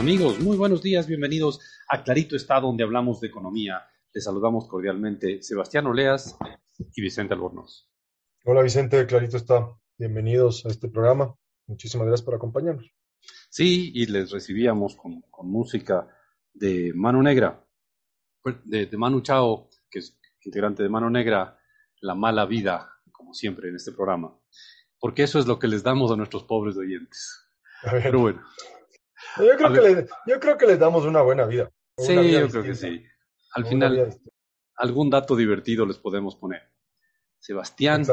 Amigos, muy buenos días, bienvenidos a Clarito está donde hablamos de economía. Les saludamos cordialmente Sebastián Oleas y Vicente Albornoz. Hola Vicente, Clarito está. Bienvenidos a este programa. Muchísimas gracias por acompañarnos. Sí, y les recibíamos con, música de Mano Negra, pues, de, de Manu Chao, que es integrante de Mano Negra, La Mala Vida, como siempre en este programa. Porque eso es lo que les damos a nuestros pobres oyentes. Pero bueno. Yo creo, que les, yo creo que les damos una buena vida. sí, yo creo que sí. Al final, algún dato divertido les podemos poner. Sebastián,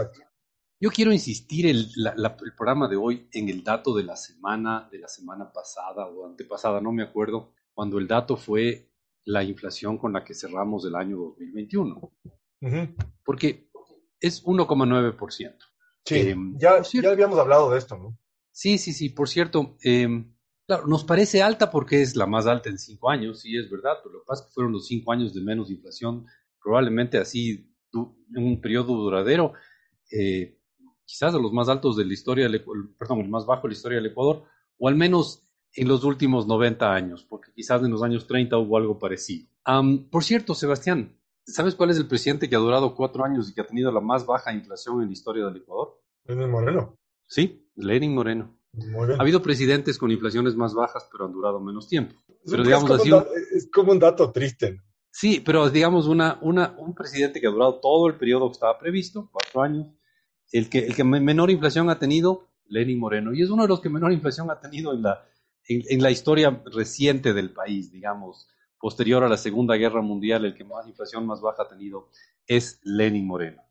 yo quiero insistir el, el programa de hoy en el dato de la semana, de la semana pasada o antepasada, no me acuerdo, cuando el dato fue la inflación con la que cerramos el año 2021. Porque es 1,9%. Sí, em, ya, ya habíamos hablado de esto, ¿no? Sí, sí, sí. Por cierto, eh, Claro, nos parece alta porque es la más alta en cinco años, sí es verdad, pero lo que pasa es que fueron los cinco años de menos inflación, probablemente así en un periodo duradero, eh, quizás de los más altos de la historia, perdón, el más bajo de la historia del Ecuador, o al menos en los últimos 90 años, porque quizás en los años 30 hubo algo parecido. por cierto, Sebastián, ¿sabes cuál es el presidente que ha durado cuatro años y que ha tenido la más baja inflación en la historia del Ecuador? Lenin Moreno. Sí, Lenin Moreno. Ha habido presidentes con inflaciones más bajas, pero han durado menos tiempo. Pero digamos es, como así, es como un dato triste. Sí, pero digamos una, una, un presidente que ha durado todo el periodo que estaba previsto, cuatro años, el que, el que menor inflación ha tenido, Lenin Moreno, y es uno de los que menor inflación ha tenido en la, en, la historia reciente del país, digamos, posterior a la Segunda Guerra Mundial, el que más inflación más baja ha tenido es Lenin Moreno.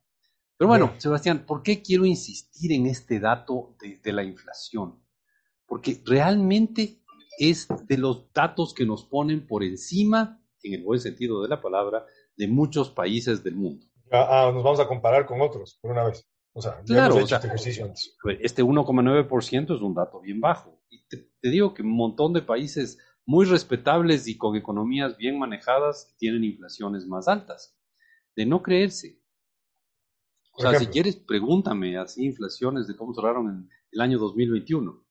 Pero bueno, Sebastián, ¿por qué quiero insistir en este dato de, la inflación? Porque realmente es de los datos que nos ponen por encima, en el buen sentido de la palabra, de muchos países del mundo. Ah, ah nos vamos a comparar con otros, por una vez. O sea, claro, este ejercicio antes. Este 1,9% es un dato bien bajo. Y te, te, digo que un montón de países muy respetables y con economías bien manejadas tienen inflaciones más altas. De no creerse. O sea, si quieres, pregúntame así inflaciones de cómo cerraron en el año 2021.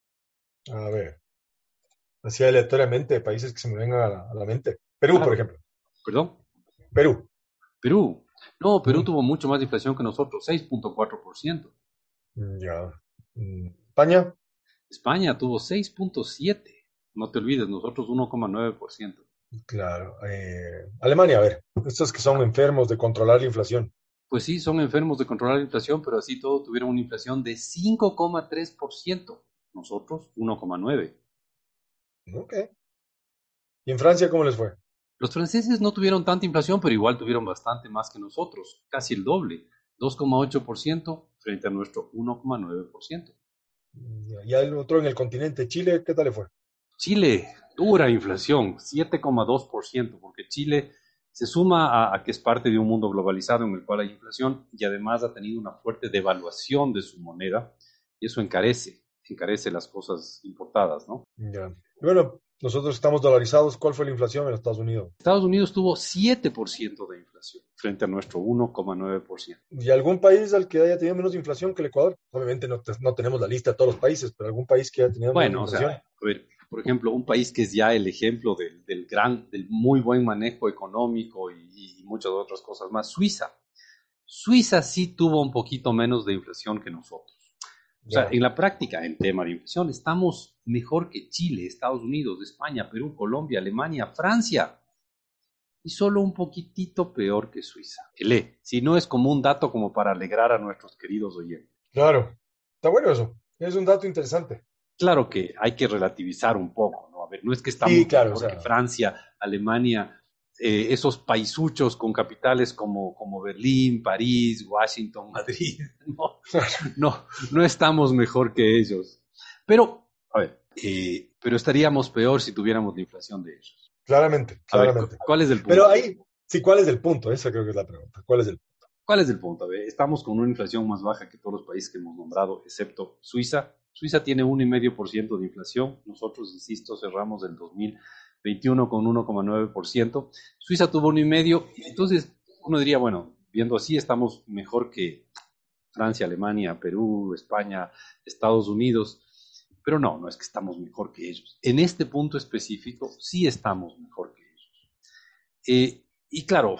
A ver. Así aleatoriamente, países que se me vengan a la, mente. Perú, por ejemplo. ¿Perdón? Perú. Perú. No, Perú tuvo mucho más inflación que nosotros, 6.4%. Mm, ya. Mm, ¿España? España tuvo 6.7%. No te olvides, nosotros 1,9%. Claro. Eh, Alemania, a ver, estos que son enfermos de controlar la inflación pues sí, son enfermos de controlar la inflación, pero así todo tuvieron una inflación de 5,3%. Nosotros, 1,9%. Ok. ¿Y en Francia cómo les fue? Los franceses no tuvieron tanta inflación, pero igual tuvieron bastante más que nosotros, casi el doble, 2,8% frente a nuestro 1,9%. Y el otro en el continente, Chile, ¿qué tal le fue? Chile, dura inflación, 7,2%, porque Chile se suma a, que es parte de un mundo globalizado en el cual hay inflación y además ha tenido una fuerte devaluación de su moneda y eso encarece, encarece las cosas importadas, ¿no? Ya. Bueno, nosotros estamos dolarizados. ¿Cuál fue la inflación en Estados Unidos? Estados Unidos tuvo 7% de inflación frente a nuestro 1,9%. ¿Y algún país al que haya tenido menos inflación que el Ecuador? Obviamente no, no tenemos la lista de todos los países, pero algún país que haya tenido menos inflación. Bueno, o sea, a ver, por ejemplo, un país que es ya el ejemplo del, gran, del muy buen manejo económico y, muchas otras cosas más, Suiza. Suiza sí tuvo un poquito menos de inflación que nosotros. O sea, en la práctica, en tema de inflación, estamos mejor que Chile, Estados Unidos, España, Perú, Colombia, Alemania, Francia. Y solo un poquitito peor que Suiza. E, si no es como un dato como para alegrar a nuestros queridos oyentes. Claro, está bueno eso. Es un dato interesante claro que hay que relativizar un poco, ¿no? A ver, no es que estamos claro, Francia, Alemania, eh, esos paisuchos con capitales como, como Berlín, París, Washington, Madrid, no, no, no estamos mejor que ellos. Pero, a ver, eh, pero estaríamos peor si tuviéramos la inflación de ellos. Claramente, claramente. ¿Cuál es el punto? Pero ahí, sí, ¿cuál es el punto? Esa creo que es la pregunta. ¿Cuál es el punto? ¿Cuál es el punto? A ver, estamos con una inflación más baja que todos los países que hemos nombrado, excepto Suiza, Suiza tiene 1,5% de inflación. Nosotros, insisto, cerramos el 2021 con 1,9%. Suiza tuvo 1,5%. Entonces, uno diría, bueno, viendo así, estamos mejor que Francia, Alemania, Perú, España, Estados Unidos. Pero no, no es que estamos mejor que ellos. En este punto específico sí estamos mejor que ellos. Eh, y claro,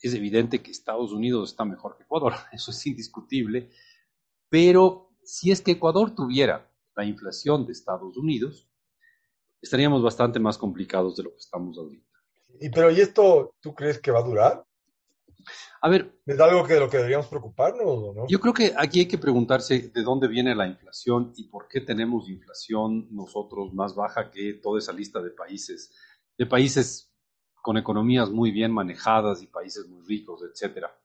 es evidente que Estados Unidos está mejor que Ecuador, eso es indiscutible, pero si es que Ecuador tuviera la inflación de Estados Unidos, estaríamos bastante más complicados de lo que estamos ahorita. ¿Y pero y esto tú crees que va a durar? A ver, ¿Es algo que de lo que deberíamos preocuparnos o no? yo creo que aquí hay que preguntarse de dónde viene la inflación y por qué tenemos inflación nosotros más baja que toda esa lista de países, de países con economías muy bien manejadas y países muy ricos, etcétera.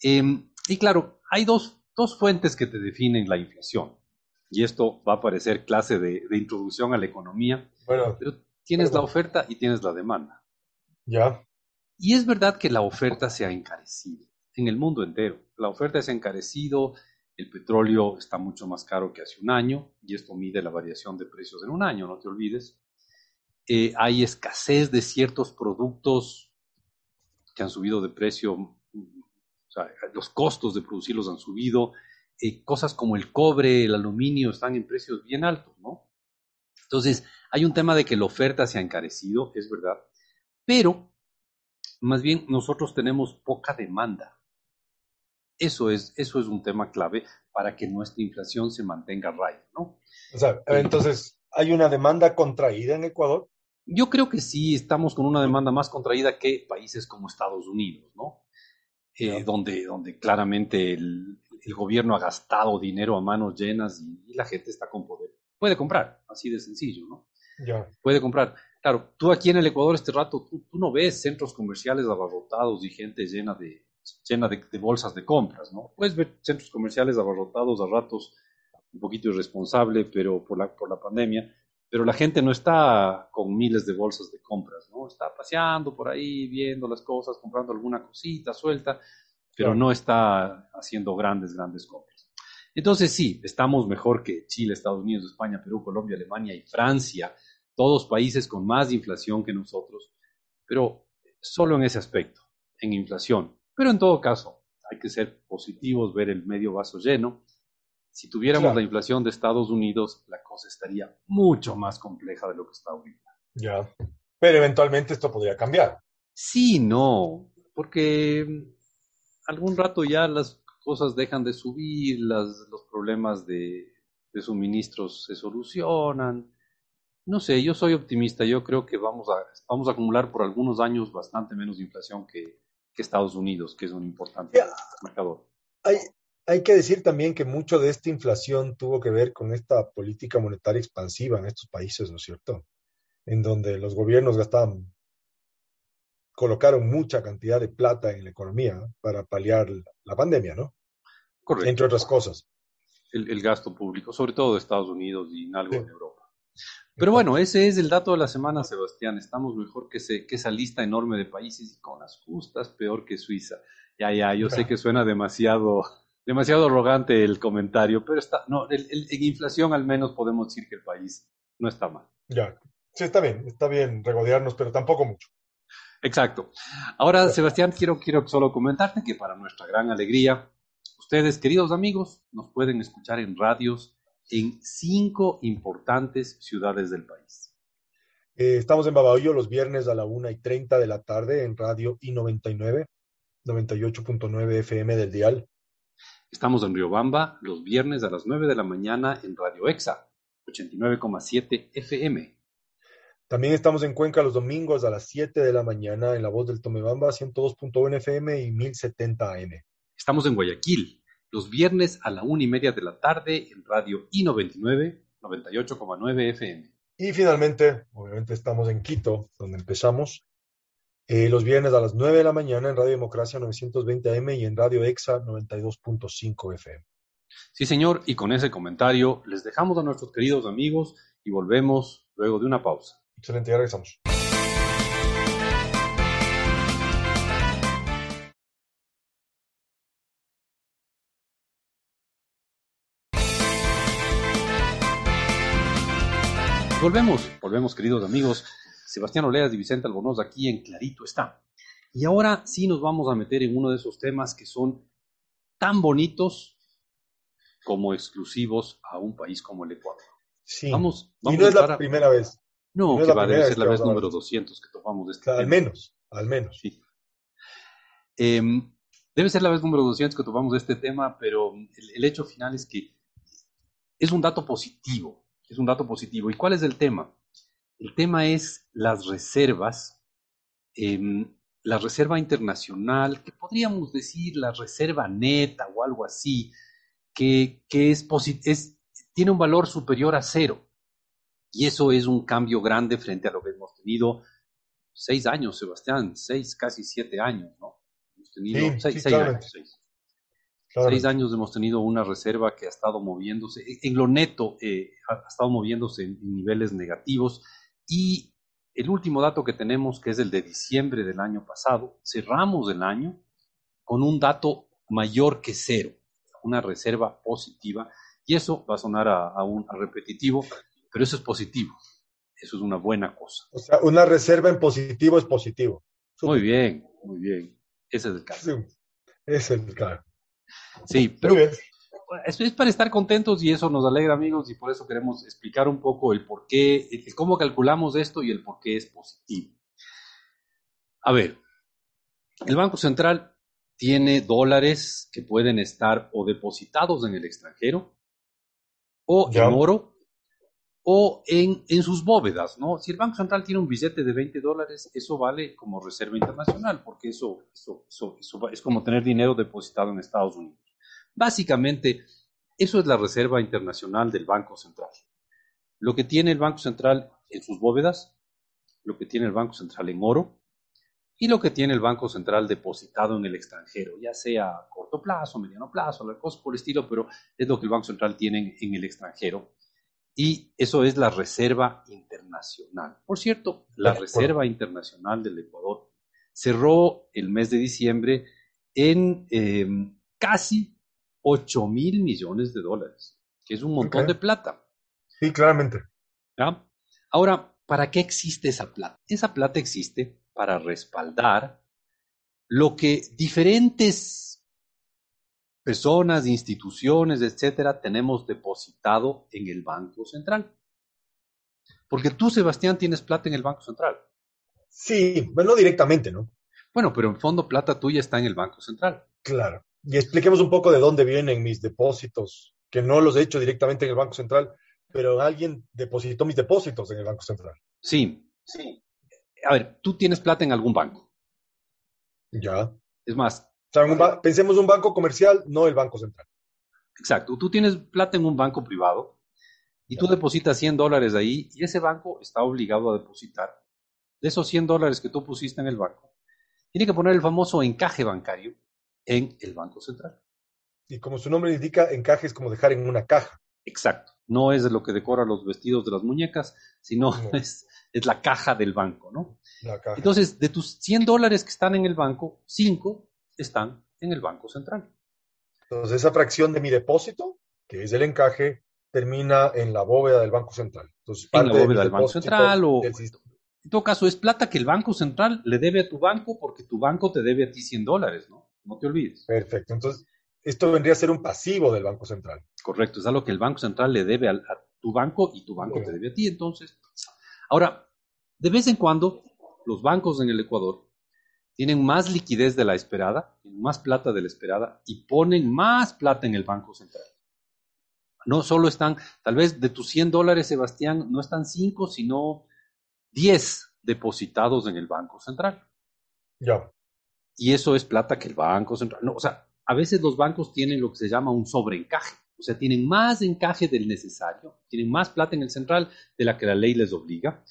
Em, y claro, hay dos, dos fuentes que te definen la inflación. Y esto va a parecer clase de, de introducción a la economía, Bueno, pero tienes la oferta y tienes la demanda. ya. Y es verdad que la oferta se ha encarecido en el mundo entero. La oferta se ha encarecido, el petróleo está mucho más caro que hace un año y esto mide la variación de precios en un año, no te olvides. Eh, hay escasez de ciertos productos que han subido de precio, sea, los costos de producirlos han subido. Eh, cosas como el cobre, el aluminio están en precios bien altos, ¿no? Entonces, hay un tema de que la oferta se ha encarecido, es verdad, pero más bien nosotros tenemos poca demanda. Eso es, eso es un tema clave para que nuestra inflación se mantenga a raya, ¿no? O sea, ver, entonces, ¿hay una demanda contraída en Ecuador? Yo creo que sí estamos con una demanda más contraída que países como Estados Unidos, ¿no? Eh, donde, donde claramente el, el gobierno ha gastado dinero a manos llenas y, y la gente está con poder. Puede comprar, así de sencillo, ¿no? Ya. puede comprar. Claro, tú aquí en el Ecuador este rato, tú, tú no ves centros comerciales abarrotados y gente llena de llena de, de bolsas de compras, ¿no? Puedes ver centros comerciales abarrotados a ratos, un poquito irresponsable, pero por la, por la pandemia, pero la gente no está con miles de bolsas de compras, ¿no? Está paseando por ahí, viendo las cosas, comprando alguna cosita suelta, pero no está haciendo grandes, grandes compras. Entonces sí, estamos mejor que Chile, Estados Unidos, España, Perú, Colombia, Alemania y Francia, todos países con más inflación que nosotros, pero solo en ese aspecto, en inflación. Pero en todo caso, hay que ser positivos, ver el medio vaso lleno. Si tuviéramos Claro. la inflación de Estados Unidos, la cosa estaría mucho más compleja de lo que está ahorita. Ya. Pero eventualmente esto podría cambiar. Sí, no, porque mm, algún rato ya las cosas dejan de subir, las, los problemas de, de suministros se solucionan. No sé, yo soy optimista, yo creo que vamos a, vamos a acumular por algunos años bastante menos inflación que, que Estados Unidos, que es un importante marcador. Hay, hay que decir también que mucho de esta inflación tuvo que ver con esta política monetaria expansiva en estos países, ¿no es cierto? En donde los gobiernos gastaban, colocaron mucha cantidad de plata en la economía para paliar la pandemia, ¿no? Correcto. Entre otras cosas. El, el gasto público, sobre todo de Estados Unidos y en algo Sí. en Europa. Pero bueno, ese es el dato de la semana, Sebastián. Estamos mejor que, que esa lista enorme de países y con las justas peor que Suiza. Ya, ya, yo sé que suena demasiado, demasiado arrogante el comentario, pero está, no, el- el- en inflación al menos podemos decir que el país no está mal. Ya. Sí, está bien, está bien regodearnos, pero tampoco mucho. Exacto. Ahora, Sebastián, quiero, quiero solo comentarte que para nuestra gran alegría, ustedes, queridos amigos, nos pueden escuchar en radios en cinco importantes ciudades del país. Eh, estamos en Babahoyo los viernes a la 1 y 30 de la tarde en Radio I99, 98.9 FM del dial. Estamos en Riobamba los viernes a las 9 de la mañana en Radio EXA, 89,7 FM. También estamos en Cuenca los domingos a las 7 de la mañana en La Voz del Tomebamba, 102.1 FM y 1070 AM. Estamos en Guayaquil los viernes a la 1 y media de la tarde en Radio I99, 98,9 FM. Y finalmente, obviamente estamos en Quito, donde empezamos, eh, los viernes a las 9 de la mañana en Radio Democracia 920 AM y en Radio EXA 92.5 FM. Sí, señor, y con ese comentario les dejamos a nuestros queridos amigos y volvemos luego de una pausa. Excelente, ya regresamos. Volvemos, volvemos, queridos amigos. Sebastián Oleas y Vicente Albornoz aquí en Clarito está. Y ahora sí nos vamos a meter en uno de esos temas que son tan bonitos como exclusivos a un país como el Ecuador. Sí. Vamos, y no es la primera vez. No, que va a ser la vez número 200 que tomamos de este Al menos, al menos. Sí. Debe ser la vez número 200 que tomamos de este tema, pero el, hecho final es que es un dato positivo. Es un dato positivo. ¿Y cuál es el tema? El tema es las reservas, em, la reserva internacional, que podríamos decir la reserva neta o algo así, que, que es, es, tiene un valor superior a cero. Y eso es un cambio grande frente a lo que hemos tenido seis años, Sebastián, seis, casi siete años, ¿no? Hemos tenido seis, años. Seis. años hemos tenido una reserva que ha estado moviéndose, en lo neto, eh, ha, estado moviéndose en, niveles negativos. Y el último dato que tenemos, que es el de diciembre del año pasado, cerramos el año con un dato mayor que cero, una reserva positiva. Y eso va a sonar a, un a repetitivo, pero eso es positivo. Eso es una buena cosa. O sea, una reserva en positivo es positivo. Muy bien, muy bien. Ese es el caso. Sí, ese es el caso. Sí, pero es, es, para estar contentos y eso nos alegra, amigos, y por eso queremos explicar un poco el por qué, el, cómo calculamos esto y el por qué es positivo. A ver, el Banco Central tiene dólares que pueden estar o depositados en el extranjero o en oro o en, en, sus bóvedas, ¿no? Si el Banco Central tiene un billete de 20 dólares, eso vale como reserva internacional, porque eso, eso, eso, es como tener dinero depositado en Estados Unidos. Básicamente, eso es la reserva internacional del Banco Central. Lo que tiene el Banco Central en sus bóvedas, lo que tiene el Banco Central en oro y lo que tiene el Banco Central depositado en el extranjero, ya sea a corto plazo, mediano plazo, la cosa por el estilo, pero es lo que el Banco Central tiene en el extranjero y eso es la Reserva Internacional. Por cierto, la Reserva Internacional del Ecuador cerró el mes de diciembre en em, casi 8 mil millones de dólares, que es un montón de plata. Sí, claramente. Ahora, ¿para qué existe esa plata? Esa plata existe para respaldar lo que diferentes personas, instituciones, etcétera, tenemos depositado en el Banco Central. Porque tú, Sebastián, tienes plata en el Banco Central. Sí, bueno, no directamente, ¿no? Bueno, pero en fondo plata tuya está en el Banco Central. Claro. Y expliquemos un poco de dónde vienen mis depósitos, que no los he hecho directamente en el Banco Central, pero alguien depositó mis depósitos en el Banco Central. Sí, sí. A ver, tú tienes plata en algún banco. Ya. Es más, pensemos un banco comercial, no el Banco Central. Exacto. Tú tienes plata en un banco privado y tú depositas 100 dólares ahí y ese banco está obligado a depositar de esos 100 dólares que tú pusiste en el banco. Tiene que poner el famoso encaje bancario en el Banco Central. Y como su nombre indica, encaje es como dejar en una caja. Exacto. No es lo que decora los vestidos de las muñecas, sino es, es, la caja del banco, ¿no? Entonces, de tus 100 dólares que están en el banco, 5 están en el Banco Central. Entonces, esa fracción de mi depósito, que es el encaje, termina en la bóveda del Banco Central. Entonces, en la bóveda del Banco Central o... En todo caso, es plata que el Banco Central le debe a tu banco porque tu banco te debe a ti 100 dólares, ¿no? No te olvides. Perfecto. Entonces, esto vendría a ser un pasivo del Banco Central. Correcto, es algo que el Banco Central le debe a, tu banco y tu banco te debe a ti. Entonces, ahora, de vez en cuando, los bancos en el Ecuador tienen más liquidez de la esperada, más plata de la esperada y ponen más plata en el Banco Central. No solo están, tal vez de tus 100 dólares, Sebastián, no están 5, sino 10 depositados en el Banco Central. Ya. Y eso es plata que el Banco Central. No, o sea, a veces los bancos tienen lo que se llama un sobreencaje. O sea, tienen más encaje del necesario, tienen más plata en el central de la que la ley les obliga.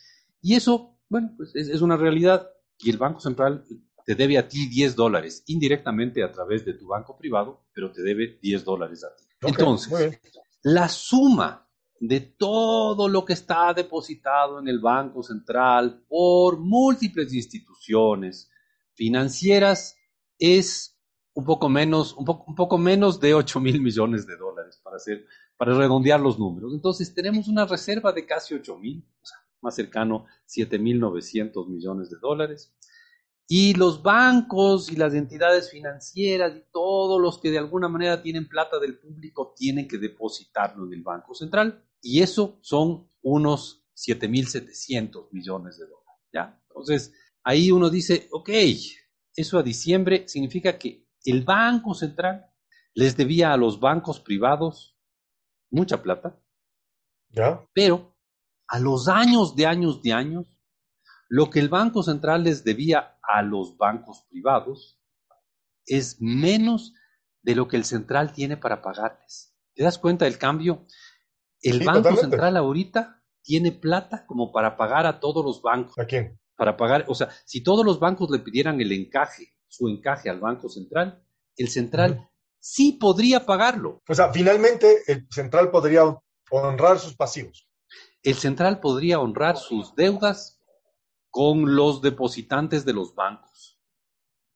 Y eso, bueno, pues es, es una realidad. Y el Banco Central te debe a ti 10 dólares indirectamente a través de tu banco privado, pero te debe 10 dólares a ti. Entonces, la suma de todo lo que está depositado en el Banco Central por múltiples instituciones financieras es un poco menos, un poco, un poco menos de 8 mil millones de dólares para, hacer, para redondear los números. Entonces tenemos una reserva de casi 8 mil, o sea, más cercano 7 mil 900 millones de dólares Y los bancos y las entidades financieras y todos los que de alguna manera tienen plata del público tienen que depositarlo en el Banco Central. Y eso son unos 7.700 millones de dólares. ¿ya? Entonces, ahí uno dice, ok, eso a diciembre significa que el Banco Central les debía a los bancos privados mucha plata. ¿Ya? Pero a los años de años de años, lo que el Banco Central les debía a los bancos privados es menos de lo que el central tiene para pagarles. ¿Te das cuenta del cambio? El Banco Central ahorita tiene plata como para pagar a todos los bancos. ¿A quién? Para pagar, o sea, si todos los bancos le pidieran el encaje, su encaje al Banco Central, el central sí podría pagarlo. O sea, finalmente el central podría honrar sus pasivos. El central podría honrar sus deudas con los depositantes de los bancos.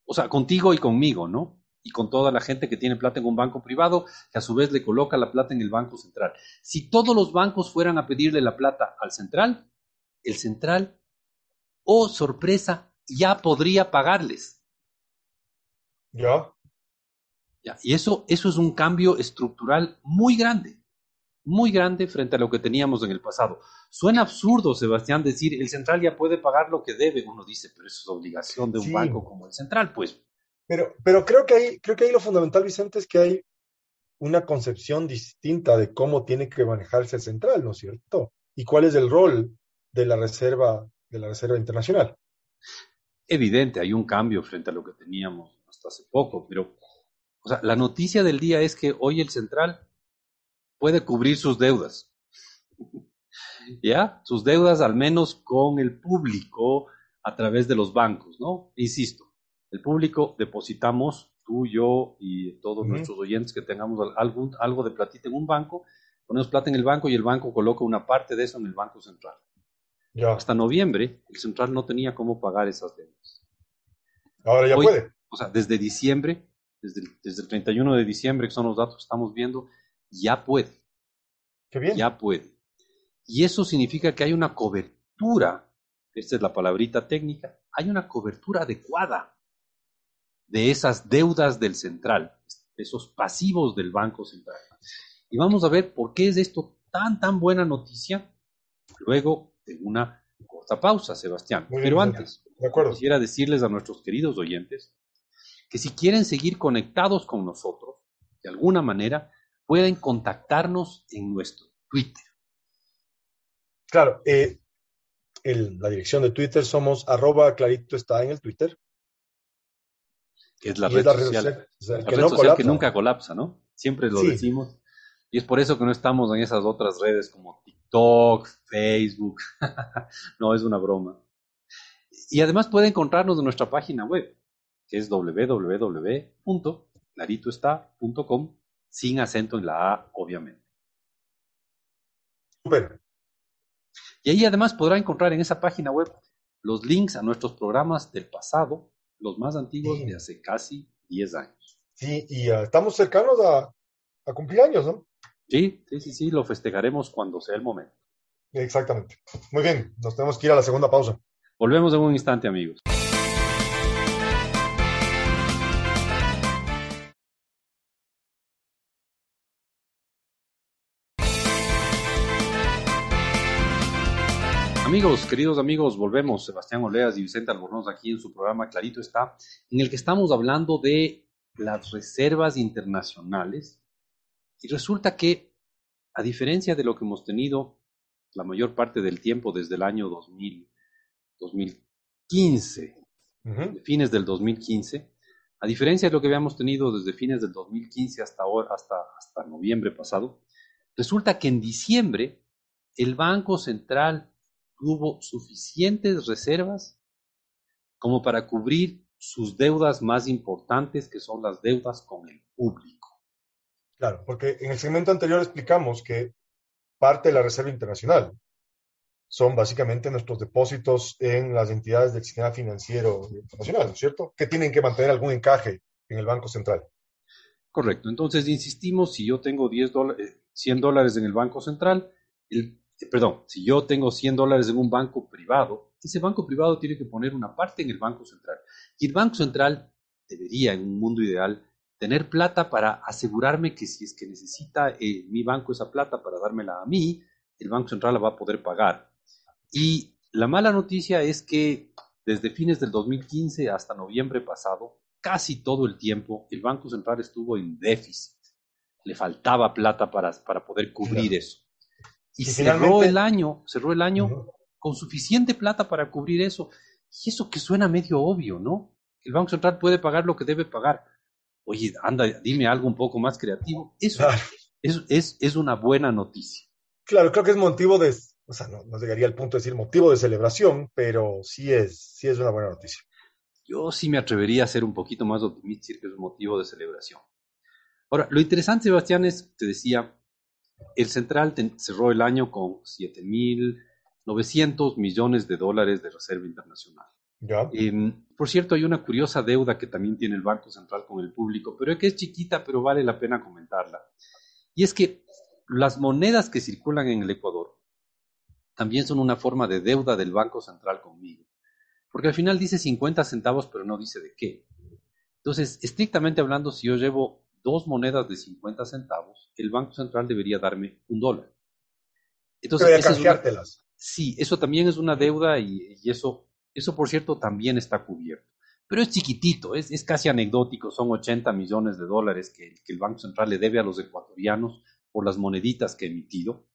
O sea, contigo y conmigo, ¿no? Y con toda la gente que tiene plata en un banco privado, que a su vez le coloca la plata en el banco central. Si todos los bancos fueran a pedirle la plata al central, el central, oh sorpresa, ya podría pagarles. Ya. ya. Y eso, eso es un cambio estructural muy grande muy grande frente a lo que teníamos en el pasado. Suena absurdo, Sebastián, decir el central ya puede pagar lo que debe. Uno dice, pero eso es obligación de un banco como el central, pues. Pero, pero creo que ahí, creo que ahí lo fundamental, Vicente, es que hay una concepción distinta de cómo tiene que manejarse el central, ¿no es cierto? Y cuál es el rol de la reserva, de la reserva internacional. Evidente, hay un cambio frente a lo que teníamos hasta hace poco, pero o sea, la noticia del día es que hoy el central puede cubrir sus deudas. ¿Ya? Sus deudas al menos con el público a través de los bancos, ¿no? Insisto, el público depositamos, tú, yo y todos nuestros oyentes que tengamos algún, algo de platita en un banco, ponemos plata en el banco y el banco coloca una parte de eso en el Banco Central. Ya. Hasta noviembre, el central no tenía cómo pagar esas deudas. Ahora ya puede. O sea, desde diciembre, desde desde el 31 de diciembre, que son los datos que estamos viendo, ya puede. Qué bien. Ya puede. Y eso significa que hay una cobertura, esta es la palabrita técnica, hay una cobertura adecuada de esas deudas del central, esos pasivos del Banco Central. Y vamos a ver por qué es esto tan, tan buena noticia luego de una corta pausa, Sebastián. Pero antes, quisiera decirles a nuestros queridos oyentes que si quieren seguir conectados con nosotros, de alguna manera, pueden contactarnos en nuestro Twitter. Claro, eh, la dirección de Twitter somos arroba clarito está en el Twitter. Que es la, red, social, que, nunca colapsa, ¿no? Siempre lo decimos. Y es por eso que no estamos en esas otras redes como TikTok, Facebook. no, es una broma. Y además puede encontrarnos en nuestra página web, que es www.claritoestá.com sin acento en la A, obviamente. Super. Y ahí además podrá encontrar en esa página web los links a nuestros programas del pasado, los más antiguos de hace casi 10 años. Sí, y uh, estamos cercanos a, a, cumplir años, ¿no? Sí, sí, sí, sí, lo festejaremos cuando sea el momento. Exactamente. Muy bien, nos tenemos que ir a la segunda pausa. Volvemos en un instante, amigos. Amigos, queridos amigos, volvemos. Sebastián Oleas y Vicente Albornoz aquí en su programa Clarito está, en el que estamos hablando de las reservas internacionales. Y resulta que, a diferencia de lo que hemos tenido la mayor parte del tiempo desde el año 2000, 2015, fines del 2015, a diferencia de lo que habíamos tenido desde fines del 2015 hasta, ahora, hasta, hasta noviembre pasado, resulta que en diciembre el Banco Central tuvo suficientes reservas como para cubrir sus deudas más importantes, que son las deudas con el público. Claro, porque en el segmento anterior explicamos que parte de la Reserva Internacional son básicamente nuestros depósitos en las entidades del sistema financiero internacional, ¿no es cierto? Que tienen que mantener algún encaje en el Banco Central. Correcto. Entonces, insistimos, si yo tengo 10 dólares, 100 dólares en el Banco Central, el perdón, si yo tengo 100 dólares en un banco privado, ese banco privado tiene que poner una parte en el Banco Central. Y el Banco Central debería, en un mundo ideal, tener plata para asegurarme que si es que necesita eh, mi banco esa plata para dármela a mí, el Banco Central la va a poder pagar. Y la mala noticia es que desde fines del 2015 hasta noviembre pasado, casi todo el tiempo, el Banco Central estuvo en déficit. Le faltaba plata para, para poder cubrir eso. Y, cerró el año, cerró el año con suficiente plata para cubrir eso. Y eso que suena medio obvio, ¿no? El Banco Central puede pagar lo que debe pagar. Oye, anda, dime algo un poco más creativo. Eso es, es, es, una buena noticia. Claro, creo que es motivo de, o sea, no, no, llegaría al punto de decir motivo de celebración, pero sí es, sí es una buena noticia. Yo sí me atrevería a ser un poquito más optimista y decir que es un motivo de celebración. Ahora, lo interesante, Sebastián, es, te decía, el Central cerró el año con 7.900 millones de dólares de reserva internacional. Em, por cierto, hay una curiosa deuda que también tiene el Banco Central con el público, pero que es chiquita, pero vale la pena comentarla. Y es que las monedas que circulan en el Ecuador también son una forma de deuda del Banco Central conmigo. Porque al final dice 50 centavos, pero no dice de qué. Entonces, estrictamente hablando, si yo llevo dos monedas de 50 centavos, el Banco Central debería darme un dólar. Entonces, canjeártelas. sí, eso también es una deuda y, eso, eso, por cierto, también está cubierto. Pero es chiquitito, es, es casi anecdótico, son 80 millones de dólares que, que, el Banco Central le debe a los ecuatorianos por las moneditas que ha emitido.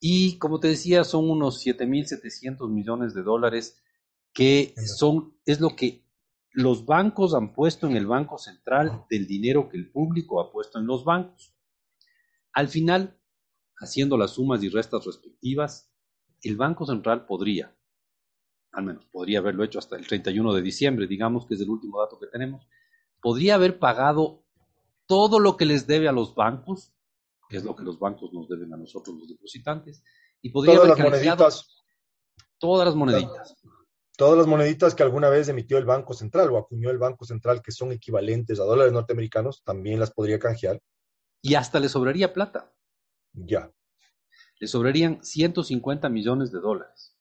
Y como te decía, son unos 7.700 millones de dólares que son, es lo que los bancos han puesto en el Banco Central del dinero que el público ha puesto en los bancos. Al final, haciendo las sumas y restas respectivas, el Banco Central podría, al menos podría haberlo hecho hasta el 31 de diciembre, digamos que es el último dato que tenemos, podría haber pagado todo lo que les debe a los bancos, que es lo que los bancos nos deben a nosotros los depositantes, y podría todas haber las moneditas. todas las moneditas todas las moneditas que alguna vez emitió el Banco Central o acuñó el Banco Central, que son equivalentes a dólares norteamericanos, también las podría canjear. Y hasta le sobraría plata. Ya. Le sobrarían 150 millones de dólares.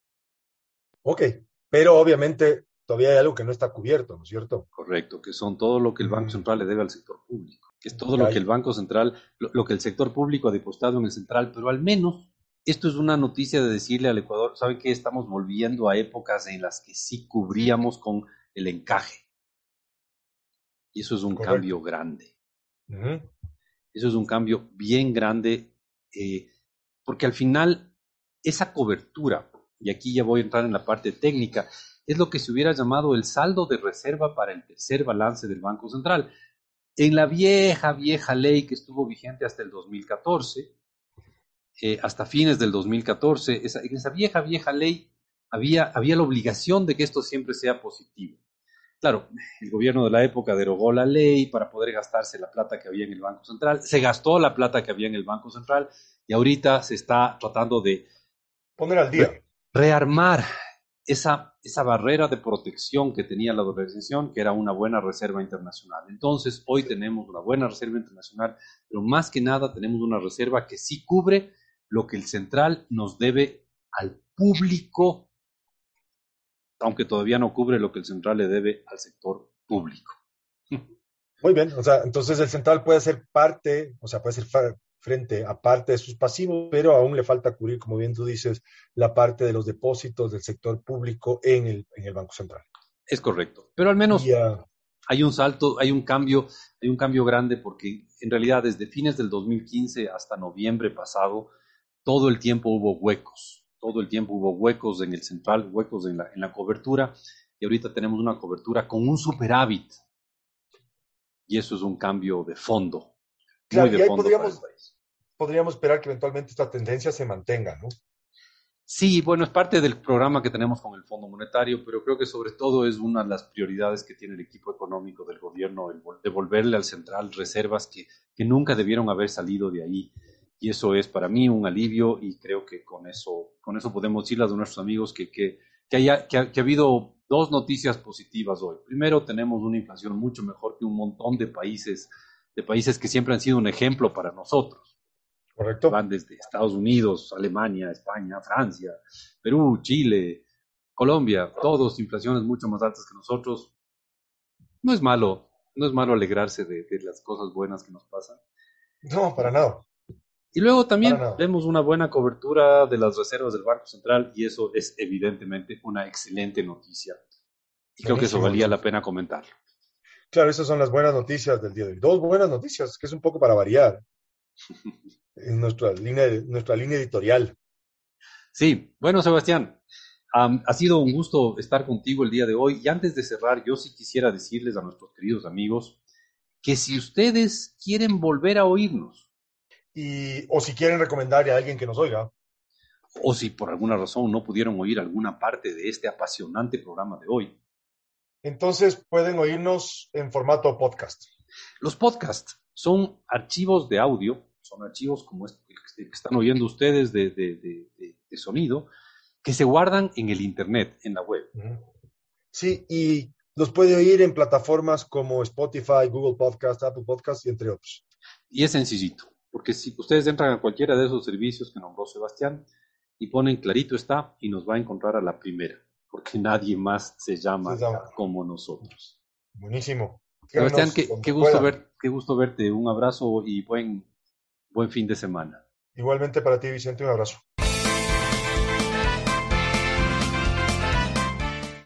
Ok, pero obviamente todavía hay algo que no está cubierto, ¿no es cierto? Correcto, que son todo lo que el Banco mm. Central le debe al sector público, que es todo lo que el Banco Central, lo que el sector público ha depositado en el central, pero al menos esto es una noticia de decirle al Ecuador, ¿sabe qué? Estamos volviendo a épocas en las que sí cubríamos con el encaje. Y eso es un cambio grande. Eso es un cambio bien grande, eh, porque al final esa cobertura, y aquí ya voy a entrar en la parte técnica, es lo que se hubiera llamado el saldo de reserva para el tercer balance del Banco Central. En la vieja, vieja ley que estuvo vigente hasta el 2014, eh, hasta fines del 2014, esa, en esa vieja, vieja ley había, había la obligación de que esto siempre sea positivo. Claro, el gobierno de la época derogó la ley para poder gastarse la plata que había en el Banco Central, se gastó la plata que había en el Banco Central y ahorita se está tratando de poner al día. Rearmar esa, esa barrera de protección que tenía la organización, que era una buena reserva internacional. Entonces, hoy tenemos una buena reserva internacional, pero más que nada tenemos una reserva que sí cubre lo que el central nos debe al público, aunque todavía no cubre lo que el central le debe al sector público. Muy bien, o sea, entonces el central puede ser parte, o sea, puede ser frente a parte de sus pasivos, pero aún le falta cubrir, como bien tú dices, la parte de los depósitos del sector público en el, en el Banco Central. Es correcto, pero al menos hay un salto, hay un cambio, hay un cambio grande porque en realidad desde fines del 2015 hasta noviembre pasado todo el tiempo hubo huecos, todo el tiempo hubo huecos en el central, huecos en la, en la cobertura, y ahorita tenemos una cobertura con un superávit. Y eso es un cambio de fondo. Claro, y ahí podríamos, podríamos esperar que eventualmente esta tendencia se mantenga, ¿no? Sí, bueno, es parte del programa que tenemos con el Fondo Monetario, pero creo que sobre todo es una de las prioridades que tiene el equipo económico del gobierno, el devolverle al central reservas que, que nunca debieron haber salido de ahí y eso es para mí un alivio y creo que con eso, con eso podemos decirle a nuestros amigos que, que, que, haya, que, ha, habido dos noticias positivas hoy. Primero, tenemos una inflación mucho mejor que un montón de países, de países que siempre han sido un ejemplo para nosotros. Correcto. Van desde Estados Unidos, Alemania, España, Francia, Perú, Chile, Colombia, todos inflaciones mucho más altas que nosotros. No es malo, no es malo alegrarse de, de las cosas buenas que nos pasan. No, para nada. Y luego también vemos una buena cobertura de las reservas del Banco Central y eso es evidentemente una excelente noticia. Y creo que eso valía la pena comentarlo. Claro, esas son las buenas noticias del día de hoy. Dos buenas noticias, que es un poco para variar en nuestra línea, nuestra línea editorial. Sí, bueno, Sebastián, ha sido un gusto estar contigo el día de hoy. Y antes de cerrar, yo sí quisiera decirles a nuestros queridos amigos que si ustedes quieren volver a oírnos, y, o si quieren recomendarle a alguien que nos oiga. O si por alguna razón no pudieron oír alguna parte de este apasionante programa de hoy. Entonces pueden oírnos en formato podcast. Los podcasts son archivos de audio, son archivos como este que están oyendo ustedes de, de, sonido, que se guardan en el Internet, en la web. Sí, y los puede oír en plataformas como Spotify, Google Podcast, Apple Podcast y entre otros. Y es sencillito. Porque si ustedes entran a cualquiera de esos servicios que nombró Sebastián y ponen clarito está y nos va a encontrar a la primera, porque nadie más se llama, como nosotros. Buenísimo. Sebastián, qué, gusto ver, qué gusto verte. Un abrazo y buen, buen fin de semana. Igualmente para ti, Vicente, un abrazo.